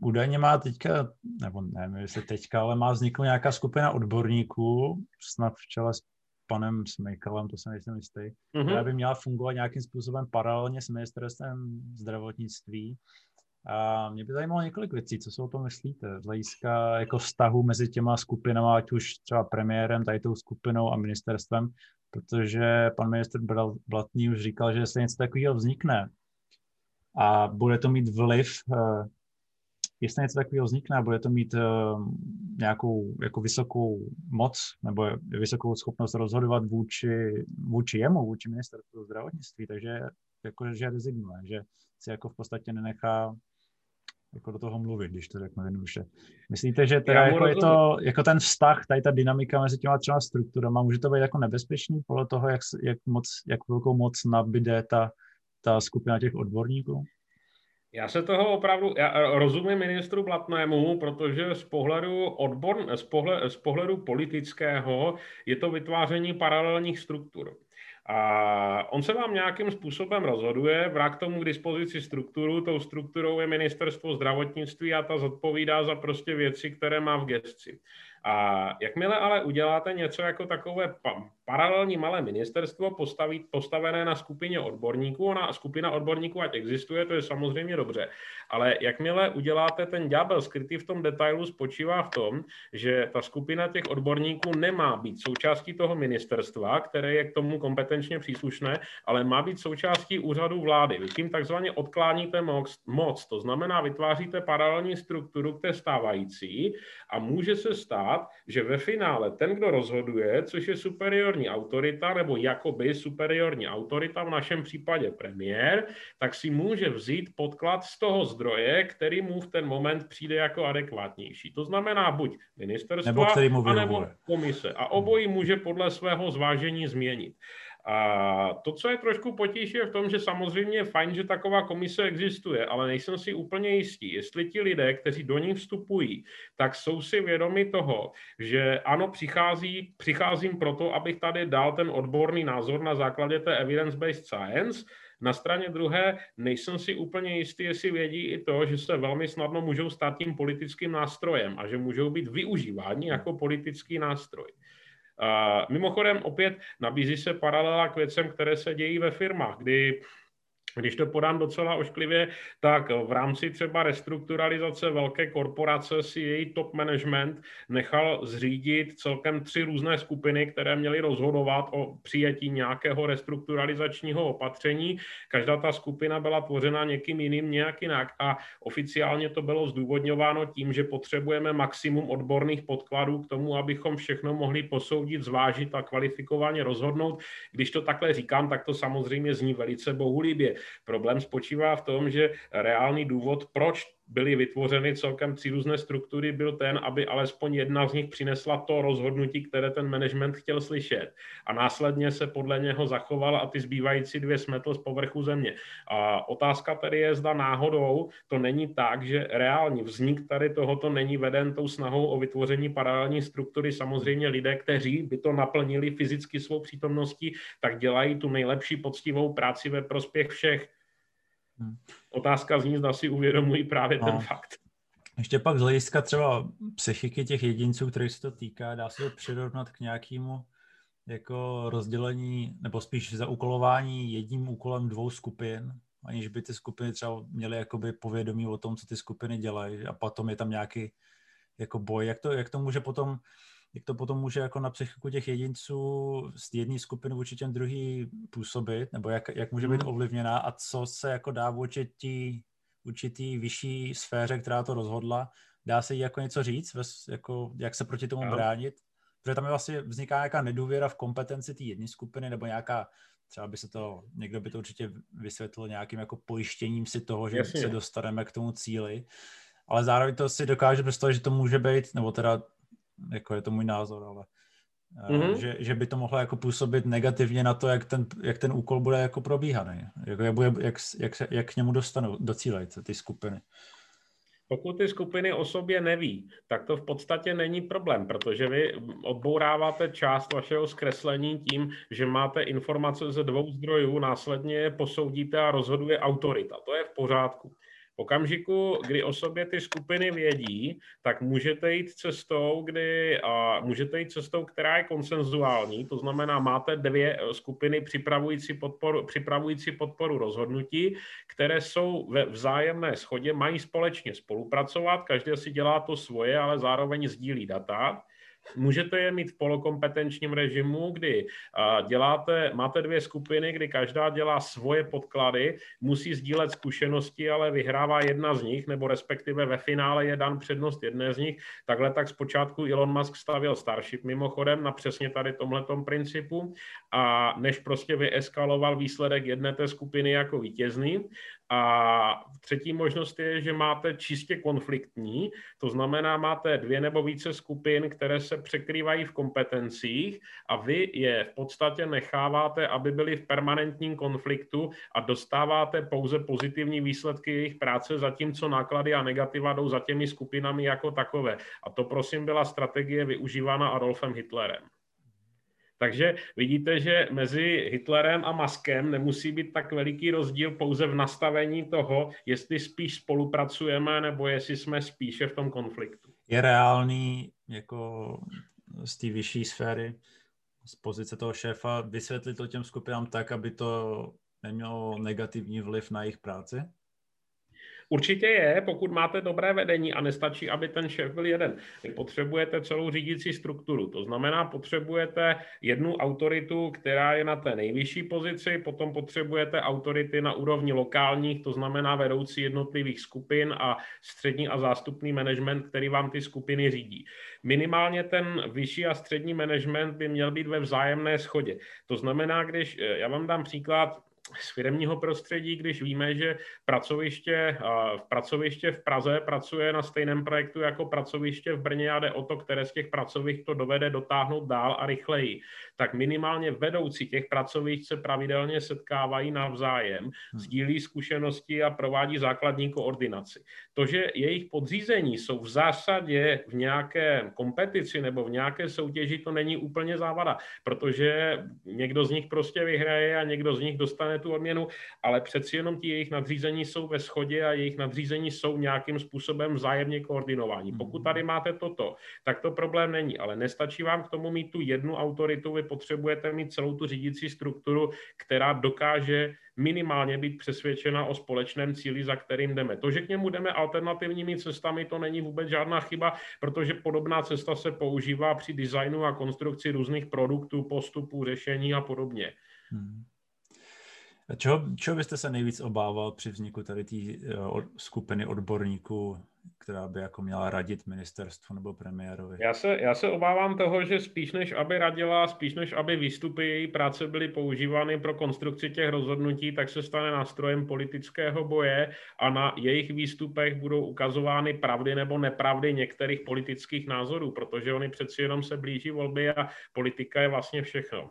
Údajně má teďka, nebo nevím, jestli teďka, ale má vzniknout nějaká skupina odborníků, snad v čele s panem Smejkalem, to jsem nejsem jistý, mm-hmm. která by měla fungovat nějakým způsobem paralelně s ministerstvem zdravotnictví. A mě by zajímalo několik věcí, co si o tom myslíte, z hlediska jako vztahu mezi těma skupinama, ať už třeba premiérem, tady tou skupinou a ministerstvem, protože pan minister Blatný už říkal, že jestli něco takového vznikne a bude to mít vliv eh, jestli něco takového vznikne, bude to mít uh, nějakou jako vysokou moc nebo vysokou schopnost rozhodovat vůči, vůči jemu, vůči ministerstvu zdravotnictví, takže jako, že rezignuje, že si jako v podstatě nenechá jako do toho mluvit, když to řeknu jednoduše. Myslíte, že teda jako je to, jako ten vztah, tady ta dynamika mezi těma třeba strukturama, může to být jako nebezpečný podle toho, jak, jak, moc, jak velkou moc nabide ta, ta skupina těch odborníků? Já se toho opravdu, já rozumím ministru Blatnému, protože z pohledu, odbor, z, pohled, z pohledu politického je to vytváření paralelních struktur. A on se vám nějakým způsobem rozhoduje, vrá k tomu k dispozici strukturu, tou strukturou je ministerstvo zdravotnictví a ta zodpovídá za prostě věci, které má v gesci. A jakmile ale uděláte něco jako takové paralelní malé ministerstvo postavit, postavené na skupině odborníků, ona skupina odborníků, ať existuje, to je samozřejmě dobře, ale jakmile uděláte ten ďábel skrytý v tom detailu, spočívá v tom, že ta skupina těch odborníků nemá být součástí toho ministerstva, které je k tomu kompetenčně příslušné, ale má být součástí úřadu vlády. Vy tím takzvaně odkláníte moc, moc, to znamená vytváříte paralelní strukturu k té stávající a může se stát, že ve finále ten, kdo rozhoduje, což je superior superiorní autorita nebo jakoby superiorní autorita, v našem případě premiér, tak si může vzít podklad z toho zdroje, který mu v ten moment přijde jako adekvátnější. To znamená buď ministerstva, nebo anebo komise. A obojí může podle svého zvážení změnit. A to, co je trošku potíž, je v tom, že samozřejmě je fajn, že taková komise existuje, ale nejsem si úplně jistý, jestli ti lidé, kteří do ní vstupují, tak jsou si vědomi toho, že ano, přichází, přicházím proto, abych tady dal ten odborný názor na základě té evidence-based science, na straně druhé nejsem si úplně jistý, jestli vědí i to, že se velmi snadno můžou stát tím politickým nástrojem a že můžou být využíváni jako politický nástroj. Mimochodem opět nabízí se paralela k věcem, které se dějí ve firmách, kdy když to podám docela ošklivě, tak v rámci třeba restrukturalizace velké korporace si její top management nechal zřídit celkem tři různé skupiny, které měly rozhodovat o přijetí nějakého restrukturalizačního opatření. Každá ta skupina byla tvořena někým jiným nějak jinak a oficiálně to bylo zdůvodňováno tím, že potřebujeme maximum odborných podkladů k tomu, abychom všechno mohli posoudit, zvážit a kvalifikovaně rozhodnout. Když to takhle říkám, tak to samozřejmě zní velice bohulibě. Problém spočívá v tom, že reálný důvod, proč byly vytvořeny celkem tři různé struktury, byl ten, aby alespoň jedna z nich přinesla to rozhodnutí, které ten management chtěl slyšet. A následně se podle něho zachoval a ty zbývající dvě smetl z povrchu země. A otázka tady je, zda náhodou to není tak, že reální vznik tady tohoto není veden tou snahou o vytvoření paralelní struktury. Samozřejmě lidé, kteří by to naplnili fyzicky svou přítomností, tak dělají tu nejlepší poctivou práci ve prospěch všech. Hmm. Otázka zní, zda si uvědomují právě no. ten fakt. Ještě pak z hlediska třeba psychiky těch jedinců, kterých se to týká, dá se to přirovnat k nějakému jako rozdělení, nebo spíš zaúkolování jedním úkolem dvou skupin, aniž by ty skupiny třeba měly jakoby povědomí o tom, co ty skupiny dělají a potom je tam nějaký jako boj. Jak to, jak to může potom jak to potom může jako na psychiku těch jedinců z jedné skupiny vůči těm druhý působit, nebo jak, jak může být hmm. ovlivněná a co se jako dá vůči tý, vůči tý vyšší sféře, která to rozhodla, dá se jí jako něco říct, jako, jak se proti tomu no. bránit, protože tam je vlastně vzniká nějaká nedůvěra v kompetenci té jedné skupiny, nebo nějaká, třeba by se to, někdo by to určitě vysvětlil nějakým jako pojištěním si toho, že Jasně. se dostaneme k tomu cíli, ale zároveň to si dokáže představit, že to může být, nebo teda jako je to můj názor, ale mm-hmm. že, že by to mohlo jako působit negativně na to, jak ten, jak ten úkol bude jako probíhaný, jak, jak, bude, jak, jak, jak k němu dostanou, docílejí ty skupiny. Pokud ty skupiny o sobě neví, tak to v podstatě není problém, protože vy odbouráváte část vašeho zkreslení tím, že máte informace ze dvou zdrojů, následně je posoudíte a rozhoduje autorita. To je v pořádku. V okamžiku, kdy o sobě ty skupiny vědí, tak můžete jít cestou, kdy a můžete jít cestou, která je konsenzuální, to znamená, máte dvě skupiny připravující podporu, připravující podporu rozhodnutí, které jsou ve vzájemné schodě, mají společně spolupracovat, každý si dělá to svoje, ale zároveň sdílí data Můžete je mít v polokompetenčním režimu, kdy děláte, máte dvě skupiny, kdy každá dělá svoje podklady, musí sdílet zkušenosti, ale vyhrává jedna z nich, nebo respektive ve finále je dan přednost jedné z nich. Takhle tak zpočátku Elon Musk stavil Starship mimochodem na přesně tady tomhletom principu a než prostě vyeskaloval výsledek jedné té skupiny jako vítězný, a třetí možnost je, že máte čistě konfliktní, to znamená, máte dvě nebo více skupin, které se překrývají v kompetencích a vy je v podstatě necháváte, aby byly v permanentním konfliktu a dostáváte pouze pozitivní výsledky jejich práce, zatímco náklady a negativa jdou za těmi skupinami jako takové. A to prosím byla strategie využívána Adolfem Hitlerem. Takže vidíte, že mezi Hitlerem a Maskem nemusí být tak veliký rozdíl pouze v nastavení toho, jestli spíš spolupracujeme, nebo jestli jsme spíše v tom konfliktu. Je reálný jako z té vyšší sféry, z pozice toho šéfa, vysvětlit to těm skupinám tak, aby to nemělo negativní vliv na jejich práci? Určitě je, pokud máte dobré vedení a nestačí, aby ten šéf byl jeden. Vy potřebujete celou řídící strukturu. To znamená, potřebujete jednu autoritu, která je na té nejvyšší pozici, potom potřebujete autority na úrovni lokálních, to znamená vedoucí jednotlivých skupin a střední a zástupný management, který vám ty skupiny řídí. Minimálně ten vyšší a střední management by měl být ve vzájemné schodě. To znamená, když, eh, já vám dám příklad, z firmního prostředí, když víme, že pracoviště, v pracoviště v Praze pracuje na stejném projektu jako pracoviště v Brně a jde o to, které z těch pracovišť to dovede dotáhnout dál a rychleji, tak minimálně vedoucí těch pracovišť se pravidelně setkávají navzájem, hmm. sdílí zkušenosti a provádí základní koordinaci. To, že jejich podřízení jsou v zásadě v nějaké kompetici nebo v nějaké soutěži, to není úplně závada, protože někdo z nich prostě vyhraje a někdo z nich dostane tu odměnu, ale přeci jenom ti jejich nadřízení jsou ve shodě a jejich nadřízení jsou nějakým způsobem vzájemně koordinování. Pokud tady máte toto, tak to problém není, ale nestačí vám k tomu mít tu jednu autoritu, vy potřebujete mít celou tu řídící strukturu, která dokáže minimálně být přesvědčena o společném cíli, za kterým jdeme. To, že k němu jdeme alternativními cestami, to není vůbec žádná chyba, protože podobná cesta se používá při designu a konstrukci různých produktů, postupů, řešení a podobně. Hmm. A čeho, čeho byste se nejvíc obával při vzniku tady té uh, skupiny odborníků, která by jako měla radit ministerstvu nebo premiérovi? Já se, já se obávám toho, že spíš než aby radila, spíš než aby výstupy její práce byly používány pro konstrukci těch rozhodnutí, tak se stane nástrojem politického boje a na jejich výstupech budou ukazovány pravdy nebo nepravdy některých politických názorů, protože oni přeci jenom se blíží volby a politika je vlastně všechno.